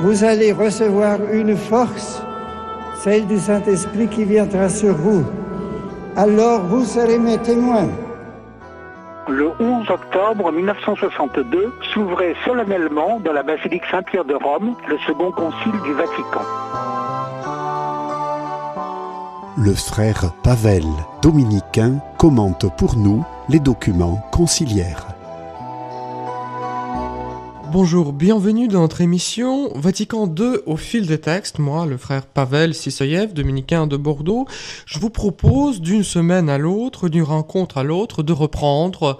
vous allez recevoir une force, celle du Saint-Esprit qui viendra sur vous. Alors vous serez mes témoins. Le 11 octobre 1962 s'ouvrait solennellement dans la basilique Saint-Pierre de Rome le second concile du Vatican. Le frère Pavel, dominicain, commente pour nous les documents conciliaires. Bonjour, bienvenue dans notre émission Vatican II au fil des textes. Moi, le frère Pavel Sisoyev, dominicain de Bordeaux, je vous propose d'une semaine à l'autre, d'une rencontre à l'autre, de reprendre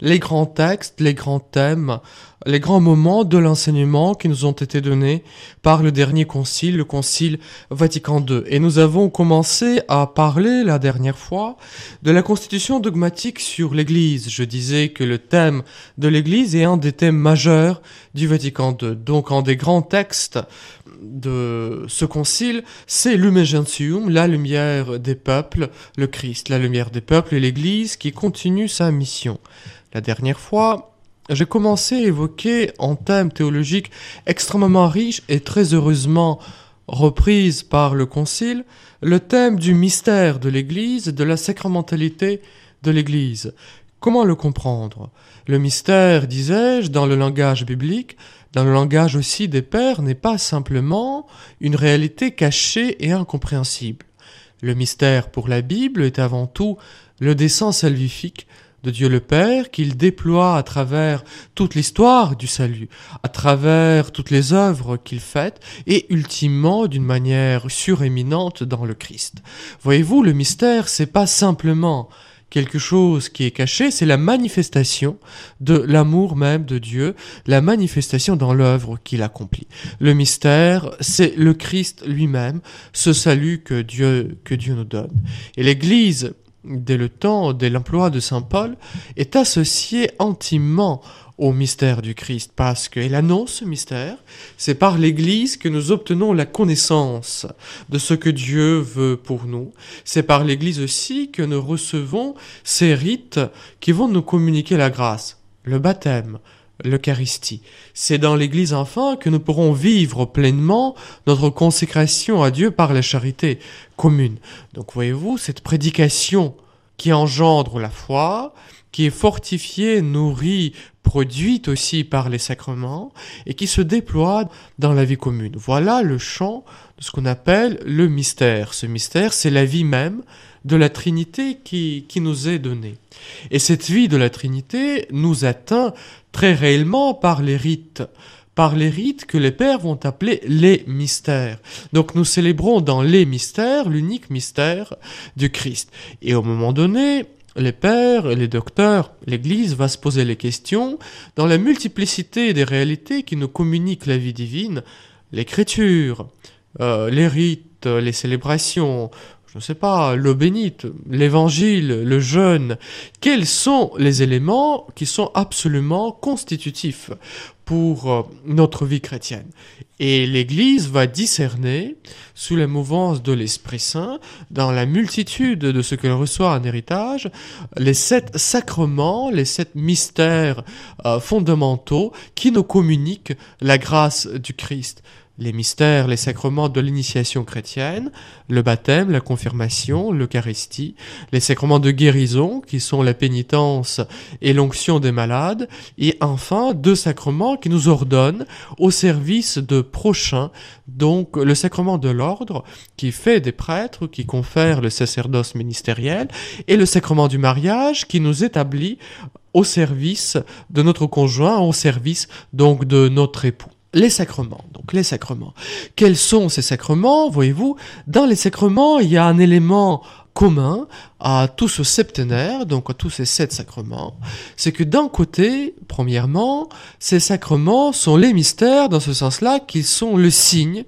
les grands textes, les grands thèmes, les grands moments de l'enseignement qui nous ont été donnés par le dernier concile, le concile Vatican II. Et nous avons commencé à parler la dernière fois de la constitution dogmatique sur l'Église. Je disais que le thème de l'Église est un des thèmes majeurs du Vatican II. Donc un des grands textes de ce concile, c'est Lumen Gentium, la lumière des peuples, le Christ, la lumière des peuples et l'Église qui continue sa mission. La dernière fois, j'ai commencé à évoquer un thème théologique extrêmement riche et très heureusement reprise par le Concile, le thème du mystère de l'Église, de la sacramentalité de l'Église. Comment le comprendre? Le mystère, disais-je, dans le langage biblique, dans le langage aussi des pères, n'est pas simplement une réalité cachée et incompréhensible. Le mystère pour la Bible est avant tout le dessein salvifique de Dieu le Père qu'il déploie à travers toute l'histoire du salut, à travers toutes les œuvres qu'il fait, et ultimement d'une manière suréminente dans le Christ. Voyez-vous, le mystère, c'est pas simplement quelque chose qui est caché, c'est la manifestation de l'amour même de Dieu, la manifestation dans l'œuvre qu'il accomplit. Le mystère, c'est le Christ lui-même, ce salut que Dieu, que Dieu nous donne. Et l'Église, dès le temps, dès l'emploi de Saint Paul, est associée intimement au mystère du Christ, parce qu'elle annonce ce mystère, c'est par l'Église que nous obtenons la connaissance de ce que Dieu veut pour nous, c'est par l'Église aussi que nous recevons ces rites qui vont nous communiquer la grâce, le baptême, l'Eucharistie. C'est dans l'Église enfin que nous pourrons vivre pleinement notre consécration à Dieu par la charité commune. Donc voyez-vous, cette prédication qui engendre la foi, qui est fortifiée, nourrie, produite aussi par les sacrements, et qui se déploie dans la vie commune. Voilà le champ de ce qu'on appelle le mystère. Ce mystère, c'est la vie même de la Trinité qui, qui nous est donnée. Et cette vie de la Trinité nous atteint très réellement par les rites par les rites que les pères vont appeler les mystères. Donc nous célébrons dans les mystères l'unique mystère du Christ. Et au moment donné, les pères, les docteurs, l'Église va se poser les questions dans la multiplicité des réalités qui nous communiquent la vie divine, l'écriture, euh, les rites, les célébrations, je ne sais pas, l'eau bénite, l'évangile, le jeûne, quels sont les éléments qui sont absolument constitutifs pour euh, notre vie chrétienne? Et l'Église va discerner, sous la mouvance de l'Esprit Saint, dans la multitude de ce qu'elle reçoit en héritage, les sept sacrements, les sept mystères euh, fondamentaux qui nous communiquent la grâce du Christ les mystères, les sacrements de l'initiation chrétienne, le baptême, la confirmation, l'Eucharistie, les sacrements de guérison qui sont la pénitence et l'onction des malades, et enfin deux sacrements qui nous ordonnent au service de prochains, donc le sacrement de l'ordre qui fait des prêtres, qui confère le sacerdoce ministériel, et le sacrement du mariage qui nous établit au service de notre conjoint, au service donc de notre époux les sacrements. Donc les sacrements. Quels sont ces sacrements Voyez-vous, dans les sacrements, il y a un élément commun à tout ce septénaire, donc à tous ces sept sacrements, c'est que d'un côté, premièrement, ces sacrements sont les mystères dans ce sens-là qu'ils sont le signe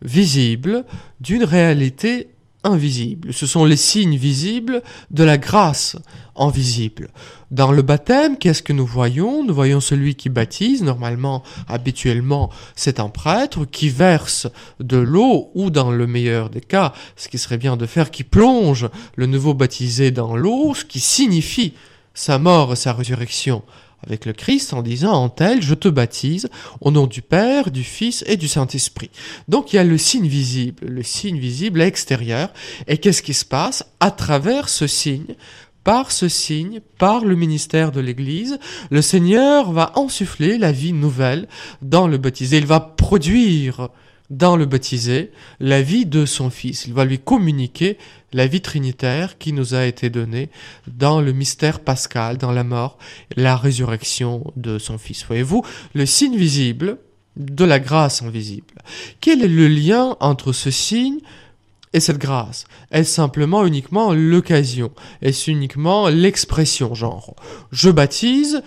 visible d'une réalité invisible. Ce sont les signes visibles de la grâce invisible. Dans le baptême, qu'est-ce que nous voyons? Nous voyons celui qui baptise, normalement, habituellement, c'est un prêtre qui verse de l'eau, ou dans le meilleur des cas, ce qui serait bien de faire, qui plonge le nouveau baptisé dans l'eau, ce qui signifie sa mort et sa résurrection avec le Christ en disant en tel, je te baptise au nom du Père, du Fils et du Saint-Esprit. Donc il y a le signe visible, le signe visible extérieur. Et qu'est-ce qui se passe À travers ce signe, par ce signe, par le ministère de l'Église, le Seigneur va ensuffler la vie nouvelle dans le baptisé. Il va produire dans le baptisé la vie de son Fils. Il va lui communiquer la vie trinitaire qui nous a été donnée dans le mystère pascal, dans la mort, la résurrection de son Fils. Voyez-vous, le signe visible de la grâce invisible. Quel est le lien entre ce signe et cette grâce? Est-ce simplement uniquement l'occasion? Est-ce uniquement l'expression, genre je baptise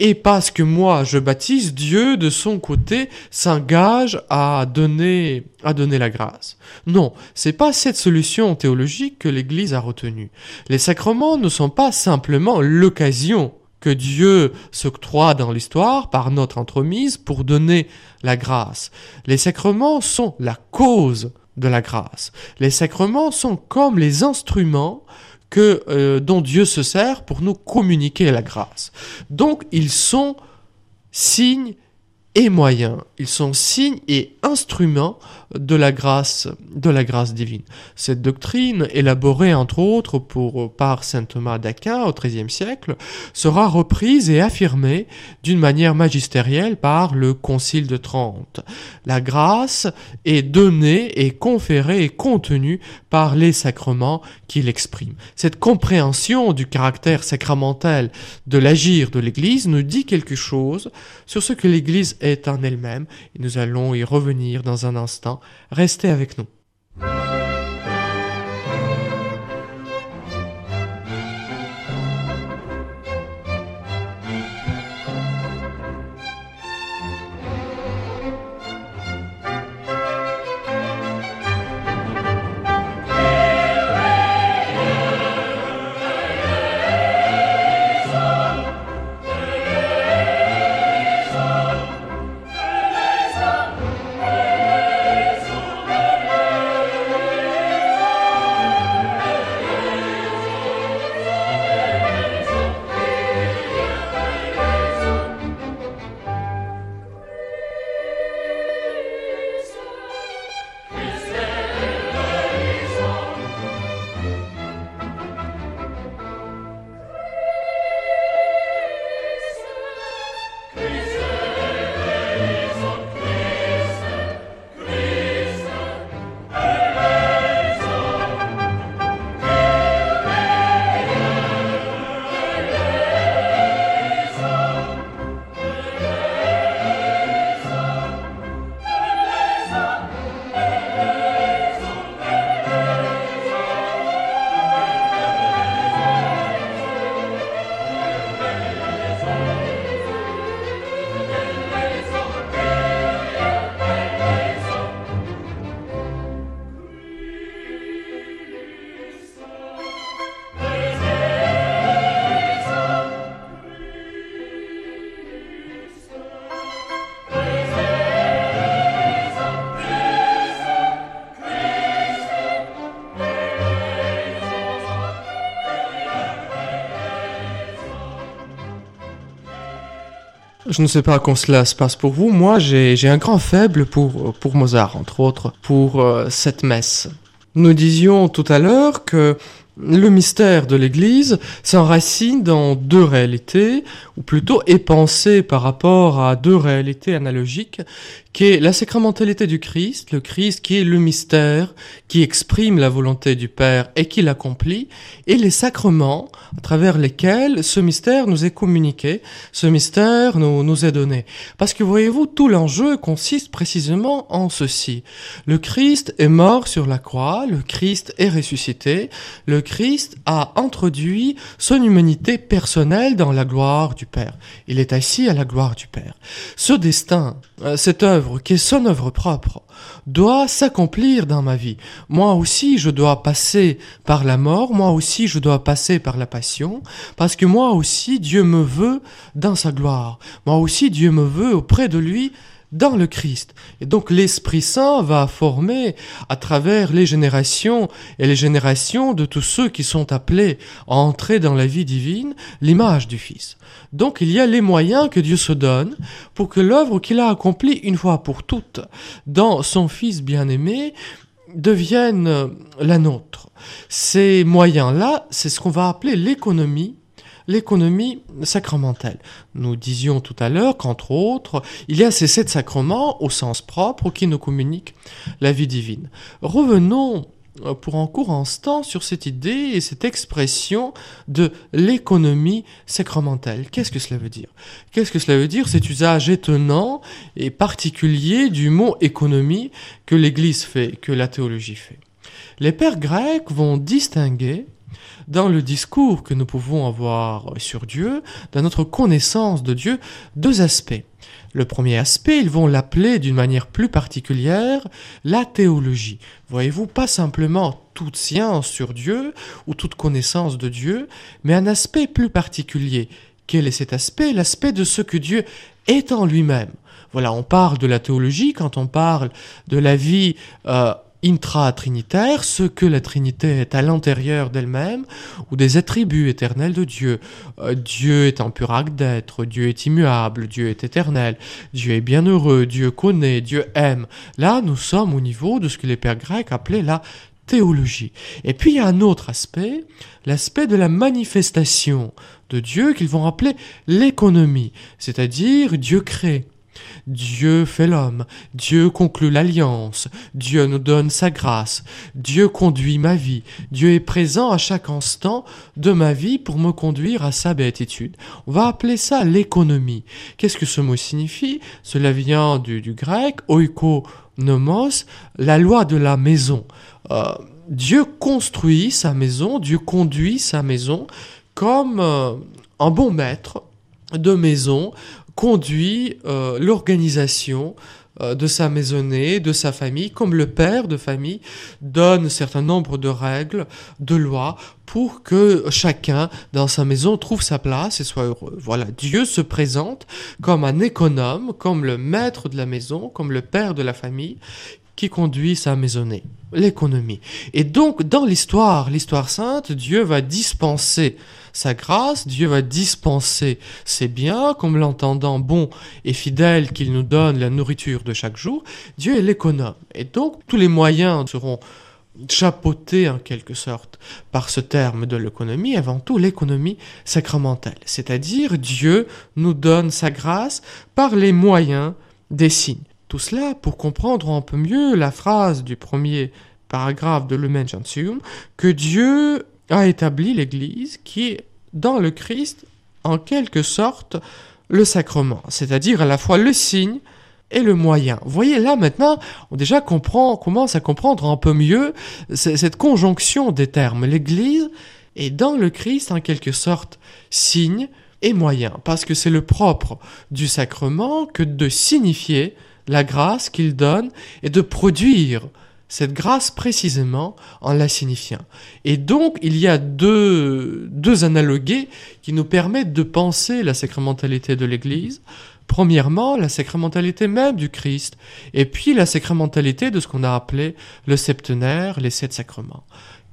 et parce que moi je baptise, Dieu de son côté s'engage à donner à donner la grâce. Non, c'est pas cette solution théologique que l'Église a retenue. Les sacrements ne sont pas simplement l'occasion que Dieu s'octroie dans l'histoire par notre entremise pour donner la grâce. Les sacrements sont la cause de la grâce. Les sacrements sont comme les instruments euh, dont Dieu se sert pour nous communiquer la grâce. Donc ils sont signes et moyens. Ils sont signes et instruments de la grâce, de la grâce divine. Cette doctrine, élaborée entre autres pour, par saint Thomas d'Aquin au XIIIe siècle, sera reprise et affirmée d'une manière magistérielle par le Concile de Trente. La grâce est donnée et conférée et contenue par les sacrements qui l'expriment. Cette compréhension du caractère sacramentel de l'agir de l'Église nous dit quelque chose sur ce que l'Église est en elle-même, nous allons y revenir dans un instant Restez avec nous. Je ne sais pas comment cela se passe pour vous. Moi, j'ai un grand faible pour, pour Mozart, entre autres, pour euh, cette messe. Nous disions tout à l'heure que le mystère de l'Église s'enracine dans deux réalités, ou plutôt est pensé par rapport à deux réalités analogiques, qui est la sacramentalité du Christ, le Christ qui est le mystère, qui exprime la volonté du Père et qui l'accomplit, et les sacrements à travers lesquels ce mystère nous est communiqué, ce mystère nous, est donné. Parce que voyez-vous, tout l'enjeu consiste précisément en ceci. Le Christ est mort sur la croix, le Christ est ressuscité, le Christ a introduit son humanité personnelle dans la gloire du Père. Il est assis à la gloire du Père. Ce destin, cette œuvre qui est son œuvre propre, doit s'accomplir dans ma vie. Moi aussi, je dois passer par la mort, moi aussi, je dois passer par la passion, parce que moi aussi, Dieu me veut dans sa gloire. Moi aussi, Dieu me veut auprès de lui dans le Christ. Et donc l'Esprit Saint va former à travers les générations et les générations de tous ceux qui sont appelés à entrer dans la vie divine l'image du Fils. Donc il y a les moyens que Dieu se donne pour que l'œuvre qu'il a accomplie une fois pour toutes dans son Fils bien-aimé devienne la nôtre. Ces moyens-là, c'est ce qu'on va appeler l'économie l'économie sacramentale. Nous disions tout à l'heure qu'entre autres, il y a ces sept sacrements au sens propre qui nous communiquent la vie divine. Revenons euh, pour un court instant sur cette idée et cette expression de l'économie sacramentale. Qu'est-ce que cela veut dire? Qu'est-ce que cela veut dire? Cet usage étonnant et particulier du mot économie que l'Église fait, que la théologie fait. Les pères grecs vont distinguer dans le discours que nous pouvons avoir sur Dieu, dans notre connaissance de Dieu, deux aspects. Le premier aspect, ils vont l'appeler d'une manière plus particulière la théologie. Voyez-vous, pas simplement toute science sur Dieu ou toute connaissance de Dieu, mais un aspect plus particulier. Quel est cet aspect? L'aspect de ce que Dieu est en lui-même. Voilà, on parle de la théologie quand on parle de la vie euh, intra-trinitaire, ce que la Trinité est à l'intérieur d'elle-même, ou des attributs éternels de Dieu. Euh, Dieu est un pur acte d'être, Dieu est immuable, Dieu est éternel, Dieu est bienheureux, Dieu connaît, Dieu aime. Là, nous sommes au niveau de ce que les pères grecs appelaient la théologie. Et puis il y a un autre aspect, l'aspect de la manifestation de Dieu qu'ils vont appeler l'économie, c'est-à-dire Dieu crée. Dieu fait l'homme, Dieu conclut l'alliance, Dieu nous donne sa grâce, Dieu conduit ma vie, Dieu est présent à chaque instant de ma vie pour me conduire à sa béatitude. On va appeler ça l'économie. Qu'est-ce que ce mot signifie? Cela vient du, grec oikonomos, la loi de la maison. Euh, Dieu construit sa maison, Dieu conduit sa maison comme euh, un bon maître de maison conduit euh, l'organisation euh, de sa maisonnée, de sa famille, comme le père de famille donne un certain nombre de règles, de lois, pour que chacun dans sa maison trouve sa place et soit heureux. Voilà, Dieu se présente comme un économe, comme le maître de la maison, comme le père de la famille, conduit sa maisonnée, l'économie. Et donc, dans l'histoire, l'histoire sainte, Dieu va dispenser sa grâce, Dieu va dispenser ses biens, comme l'entendant bon et fidèle qu'il nous donne la nourriture de chaque jour, Dieu est l'économe. Et donc, tous les moyens seront chapeautés en quelque sorte par ce terme de l'économie, avant tout l'économie sacramentale. C'est-à-dire, Dieu nous donne sa grâce par les moyens des signes. Tout cela pour comprendre un peu mieux la phrase du premier paragraphe de Lumen que Dieu a établi l'Église qui est dans le Christ en quelque sorte le sacrement, c'est-à-dire à la fois le signe et le moyen. Vous voyez là maintenant, on déjà comprend, commence à comprendre un peu mieux cette conjonction des termes. L'Église est dans le Christ en quelque sorte signe et moyen, parce que c'est le propre du sacrement que de signifier la grâce qu'il donne et de produire cette grâce précisément en la signifiant. Et donc, il y a deux, deux analogues qui nous permettent de penser la sacramentalité de l'Église. Premièrement, la sacramentalité même du Christ, et puis la sacramentalité de ce qu'on a appelé le septenaire, les sept sacrements.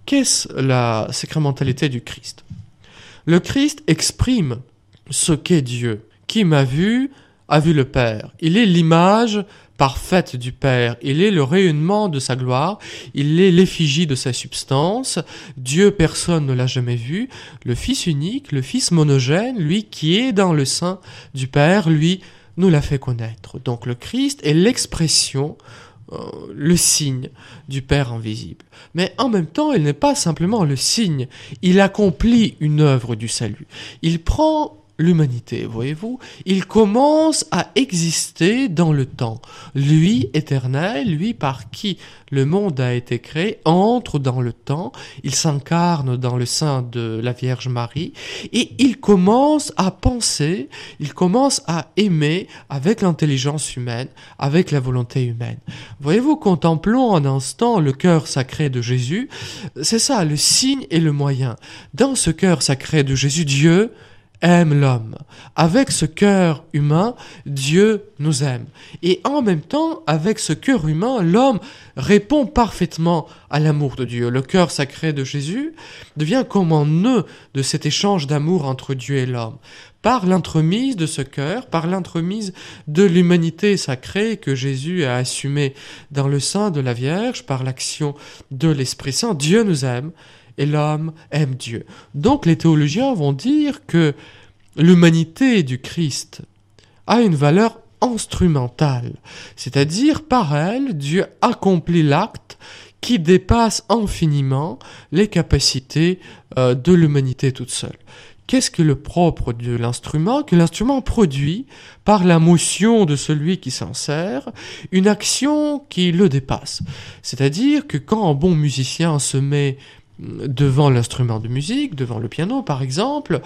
Qu'est-ce la sacramentalité du Christ? Le Christ exprime ce qu'est Dieu. Qui m'a vu a vu le Père. Il est l'image parfaite du Père. Il est le rayonnement de sa gloire. Il est l'effigie de sa substance. Dieu, personne ne l'a jamais vu. Le Fils unique, le Fils monogène, lui qui est dans le sein du Père, lui, nous l'a fait connaître. Donc le Christ est l'expression euh, le signe du Père invisible. Mais en même temps, il n'est pas simplement le signe, il accomplit une œuvre du salut. Il prend l'humanité, voyez-vous, il commence à exister dans le temps. Lui, éternel, lui par qui le monde a été créé, entre dans le temps, il s'incarne dans le sein de la Vierge Marie, et il commence à penser, il commence à aimer avec l'intelligence humaine, avec la volonté humaine. Voyez-vous, contemplons un instant le cœur sacré de Jésus, c'est ça, le signe et le moyen. Dans ce cœur sacré de Jésus, Dieu, aime l'homme. Avec ce cœur humain, Dieu nous aime. Et en même temps, avec ce cœur humain, l'homme répond parfaitement à l'amour de Dieu. Le cœur sacré de Jésus devient comme un nœud de cet échange d'amour entre Dieu et l'homme. Par l'entremise de ce cœur, par l'entremise de l'humanité sacrée que Jésus a assumée dans le sein de la Vierge, par l'action de l'Esprit Saint, Dieu nous aime et l'homme aime Dieu. Donc les théologiens vont dire que l'humanité du Christ a une valeur instrumentale, c'est-à-dire par elle, Dieu accomplit l'acte qui dépasse infiniment les capacités euh, de l'humanité toute seule. Qu'est-ce que le propre de l'instrument? Que l'instrument produit, par la motion de celui qui s'en sert, une action qui le dépasse. C'est-à-dire que quand un bon musicien se met devant l'instrument de musique, devant le piano par exemple,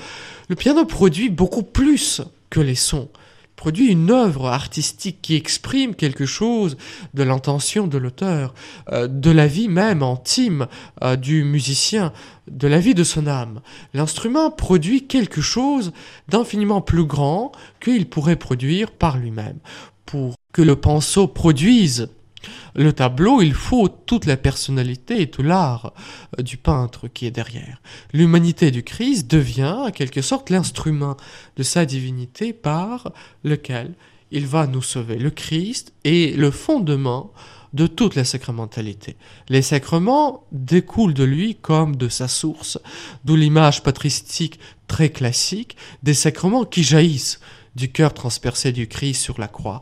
le piano produit beaucoup plus que les sons, produit une œuvre artistique qui exprime quelque chose de l'intention de l'auteur, euh, de la vie même intime euh, du musicien, de la vie de son âme. L'instrument produit quelque chose d'infiniment plus grand qu'il pourrait produire par lui-même. Pour que le pinceau produise le tableau, il faut toute la personnalité et tout l'art euh, du peintre qui est derrière. L'humanité du Christ devient, en quelque sorte, l'instrument de sa divinité par lequel il va nous sauver. Le Christ est le fondement de toute la sacramentalité. Les sacrements découlent de lui comme de sa source, d'où l'image patristique très classique des sacrements qui jaillissent du cœur transpercé du Christ sur la croix.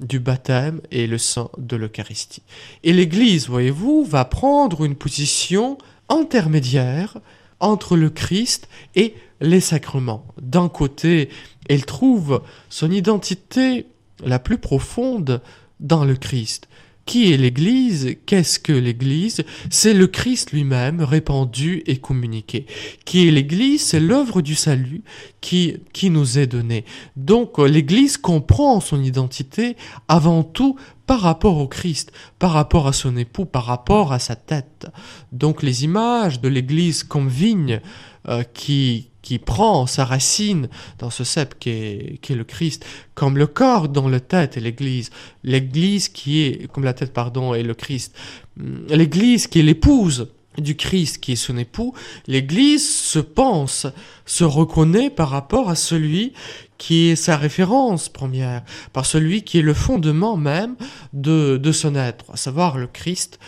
Du baptême et le sang de l'Eucharistie. Et l'Église, voyez-vous, va prendre une position intermédiaire entre le Christ et les sacrements. D'un côté, elle trouve son identité la plus profonde dans le Christ. Qui est l'Église? Qu'est-ce que l'Église? C'est le Christ lui-même répandu et communiqué. Qui est l'Église? C'est l'œuvre du salut qui, qui nous est donnée. Donc l'Église comprend son identité avant tout par rapport au Christ, par rapport à son époux, par rapport à sa tête. Donc les images de l'Église comme vigne euh, qui, qui prend sa racine dans ce cep qui est, le Christ, comme le corps dont la tête est l'Église, l'Église qui est, comme la tête, pardon, est le Christ, hum, l'Église qui est l'épouse du Christ qui est son époux, l'Église se pense, se reconnaît par rapport à celui qui est sa référence première, par celui qui est le fondement même de son être, à savoir le Christ,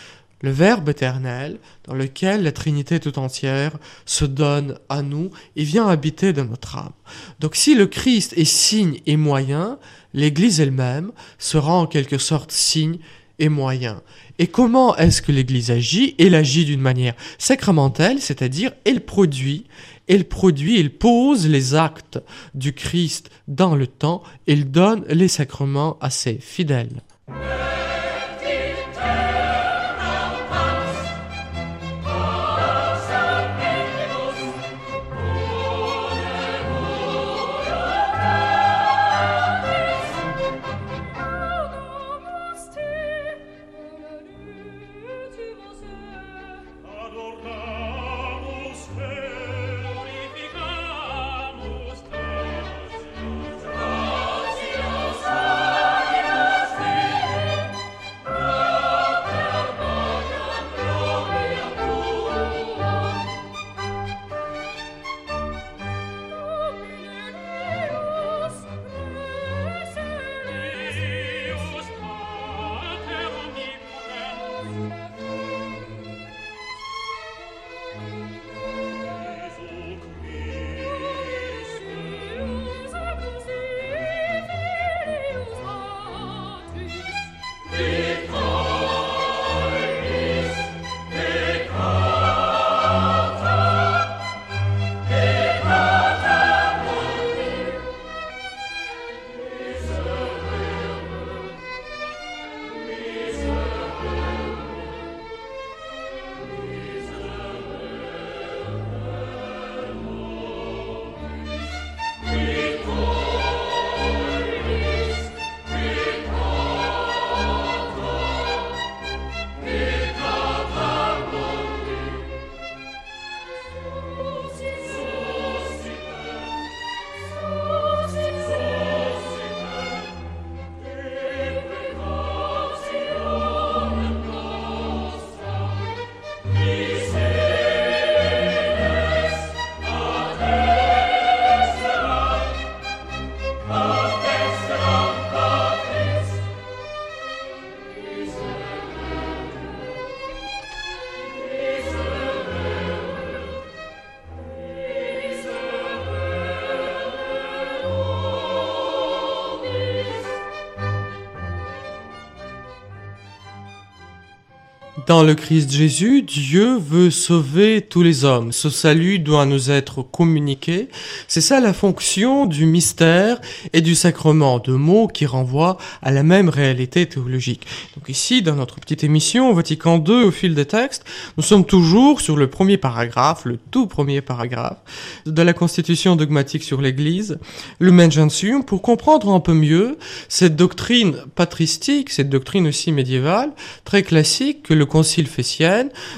le Verbe éternel, dans lequel la Trinité tout entière se donne à nous et vient habiter dans notre âme. Donc si le Christ est signe et moyen, l'Église elle-même sera en quelque sorte signe et moyen. Et comment est-ce que l'Église agit? Elle agit d'une manière sacramentelle, c'est-à-dire elle produit, elle produit, elle pose les actes du Christ dans le temps, elle donne les sacrements à ses fidèles. Dans le Christ Jésus, Dieu veut sauver tous les hommes. Ce salut doit nous être communiqué. C'est ça la fonction du mystère et du sacrement, deux mots qui renvoient à la même réalité théologique. Donc ici, dans notre petite émission Vatican II au fil des textes, nous sommes toujours sur le premier paragraphe, le tout premier paragraphe de la Constitution dogmatique sur l'Église, le Gentium, pour comprendre un peu mieux cette doctrine patristique, cette doctrine aussi médiévale, très classique que le Concile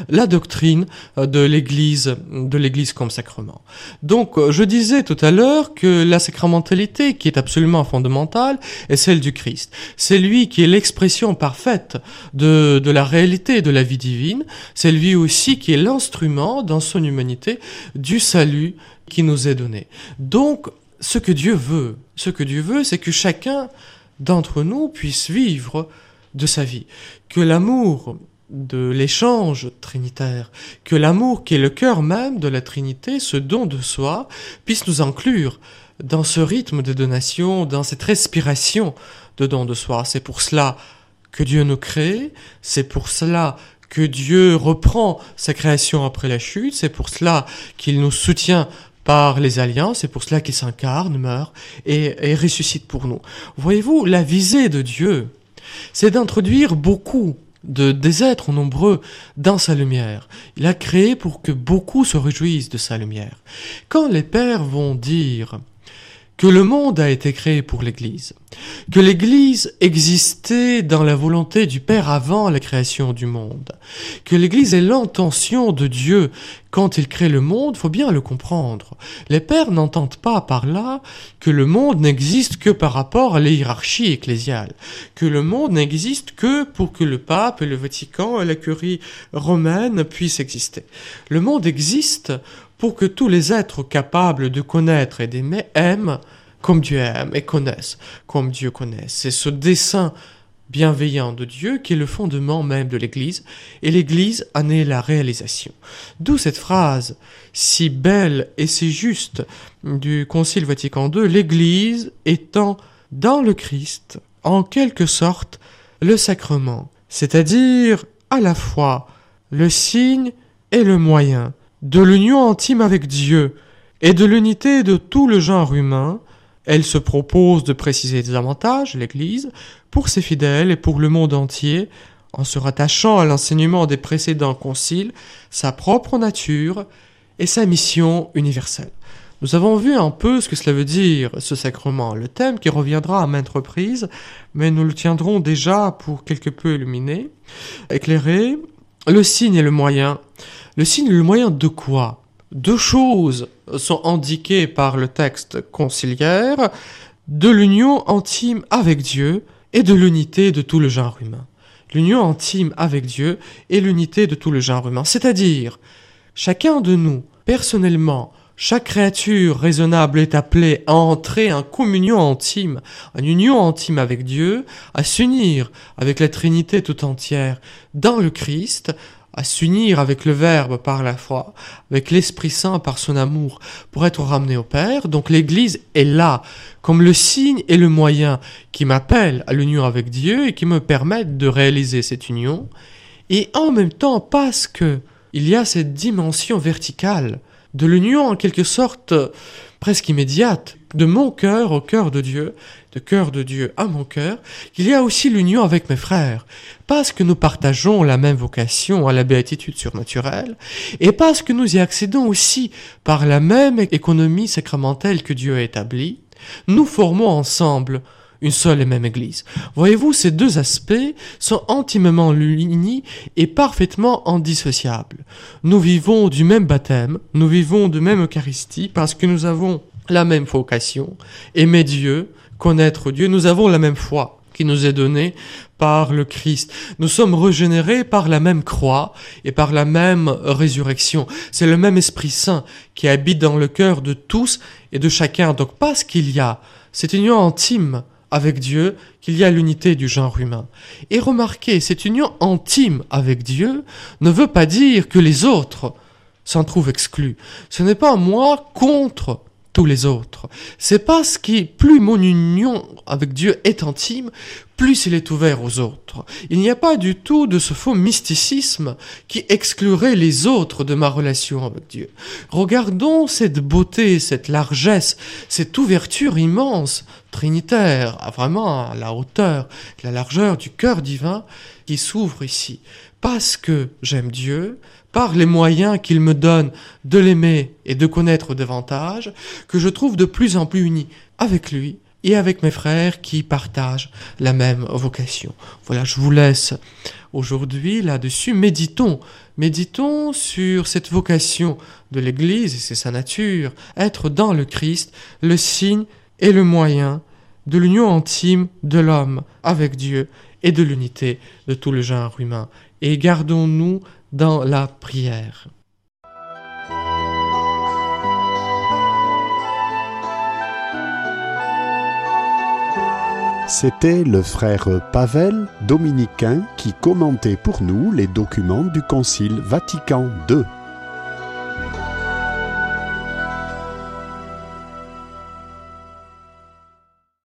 la doctrine euh, de l'Église, de l'Église comme sacrement. Donc, euh, je disais tout à l'heure que la sacramentalité, qui est absolument fondamentale, est celle du Christ. C'est lui qui est l'expression parfaite de, de la réalité de la vie divine. C'est lui aussi qui est l'instrument, dans son humanité, du salut qui nous est donné. Donc, ce que Dieu veut, ce que Dieu veut, c'est que chacun d'entre nous puisse vivre de sa vie. Que l'amour de l'échange trinitaire, que l'amour qui est le cœur même de la Trinité, ce don de soi, puisse nous inclure dans ce rythme de donation, dans cette respiration de don de soi. C'est pour cela que Dieu nous crée, c'est pour cela que Dieu reprend sa création après la chute, c'est pour cela qu'il nous soutient par les alliances, c'est pour cela qu'il s'incarne, meurt et, ressuscite pour nous. Voyez-vous, la visée de Dieu, c'est d'introduire beaucoup de, des êtres nombreux dans sa lumière. Il a créé pour que beaucoup se réjouissent de sa lumière. Quand les pères vont dire que le monde a été créé pour l'Église, que l'Église existait dans la volonté du Père avant la création du monde, que l'Église est l'intention de Dieu quand il crée le monde, faut bien le comprendre. Les pères n'entendent pas par là que le monde n'existe que par rapport à la hiérarchie ecclésiale, que le monde n'existe que pour que le pape et le Vatican et la curie romaine puissent exister. Le monde existe pour que tous les êtres capables de connaître et d'aimer aiment comme Dieu aime et connaissent comme Dieu connaît. C'est ce dessein bienveillant de Dieu qui est le fondement même de l'Église, et l'Église en est la réalisation. D'où cette phrase si belle et si juste du Concile Vatican II, l'Église étant dans le Christ, en quelque sorte, le sacrement, c'est-à-dire à la fois le signe et le moyen de l'union intime avec Dieu et de l'unité de tout le genre humain, elle se propose de préciser davantage, l'Église, pour ses fidèles et pour le monde entier, en se rattachant à l'enseignement des précédents conciles, sa propre nature et sa mission universelle. Nous avons vu un peu ce que cela veut dire, ce sacrement, le thème qui reviendra à maintes reprises, mais nous le tiendrons déjà pour quelque peu illuminer, éclairer, le signe et le moyen. Le signe et le moyen de quoi? Deux choses sont indiquées par le texte conciliaire, de l'union intime avec Dieu et de l'unité de tout le genre humain. L'union intime avec Dieu et l'unité de tout le genre humain. C'est-à-dire, chacun de nous, personnellement, chaque créature raisonnable est appelée à entrer en communion intime, en union intime avec Dieu, à s'unir avec la Trinité tout entière dans le Christ, à s'unir avec le Verbe par la foi, avec l'Esprit Saint par son amour, pour être ramené au Père. Donc l'Église est là, comme le signe et le moyen qui m'appelle à l'union avec Dieu et qui me permettent de réaliser cette union. Et en même temps, parce que il y a cette dimension verticale de l'union en quelque sorte presque immédiate de mon cœur au cœur de Dieu, de cœur de Dieu à mon cœur, qu'il y a aussi l'union avec mes frères, parce que nous partageons la même vocation à la béatitude surnaturelle, et parce que nous y accédons aussi par la même économie sacramentelle que Dieu a établie, nous formons ensemble une seule et même Église. Voyez-vous, ces deux aspects sont intimement unis et parfaitement indissociables. Nous vivons du même baptême, nous vivons de même Eucharistie parce que nous avons la même vocation, aimer Dieu, connaître Dieu, nous avons la même foi qui nous est donnée par le Christ. Nous sommes régénérés par la même croix et par la même résurrection. C'est le même Esprit Saint qui habite dans le cœur de tous et de chacun. Donc parce qu'il y a cette union intime avec Dieu qu'il y a l'unité du genre humain. Et remarquez, cette union intime avec Dieu ne veut pas dire que les autres s'en trouvent exclus. Ce n'est pas moi contre tous les autres. C'est parce que plus mon union avec Dieu est intime, plus il est ouvert aux autres. Il n'y a pas du tout de ce faux mysticisme qui exclurait les autres de ma relation avec Dieu. Regardons cette beauté, cette largesse, cette ouverture immense, trinitaire, vraiment la hauteur, la largeur du cœur divin qui s'ouvre ici. Parce que j'aime Dieu, par les moyens qu'il me donne de l'aimer et de connaître davantage, que je trouve de plus en plus uni avec lui et avec mes frères qui partagent la même vocation. Voilà, je vous laisse aujourd'hui là-dessus. Méditons, méditons sur cette vocation de l'Église, et c'est sa nature, être dans le Christ, le signe et le moyen de l'union intime de l'homme avec Dieu et de l'unité de tout le genre humain. Et gardons-nous dans la prière. C'était le frère Pavel, dominicain, qui commentait pour nous les documents du Concile Vatican II.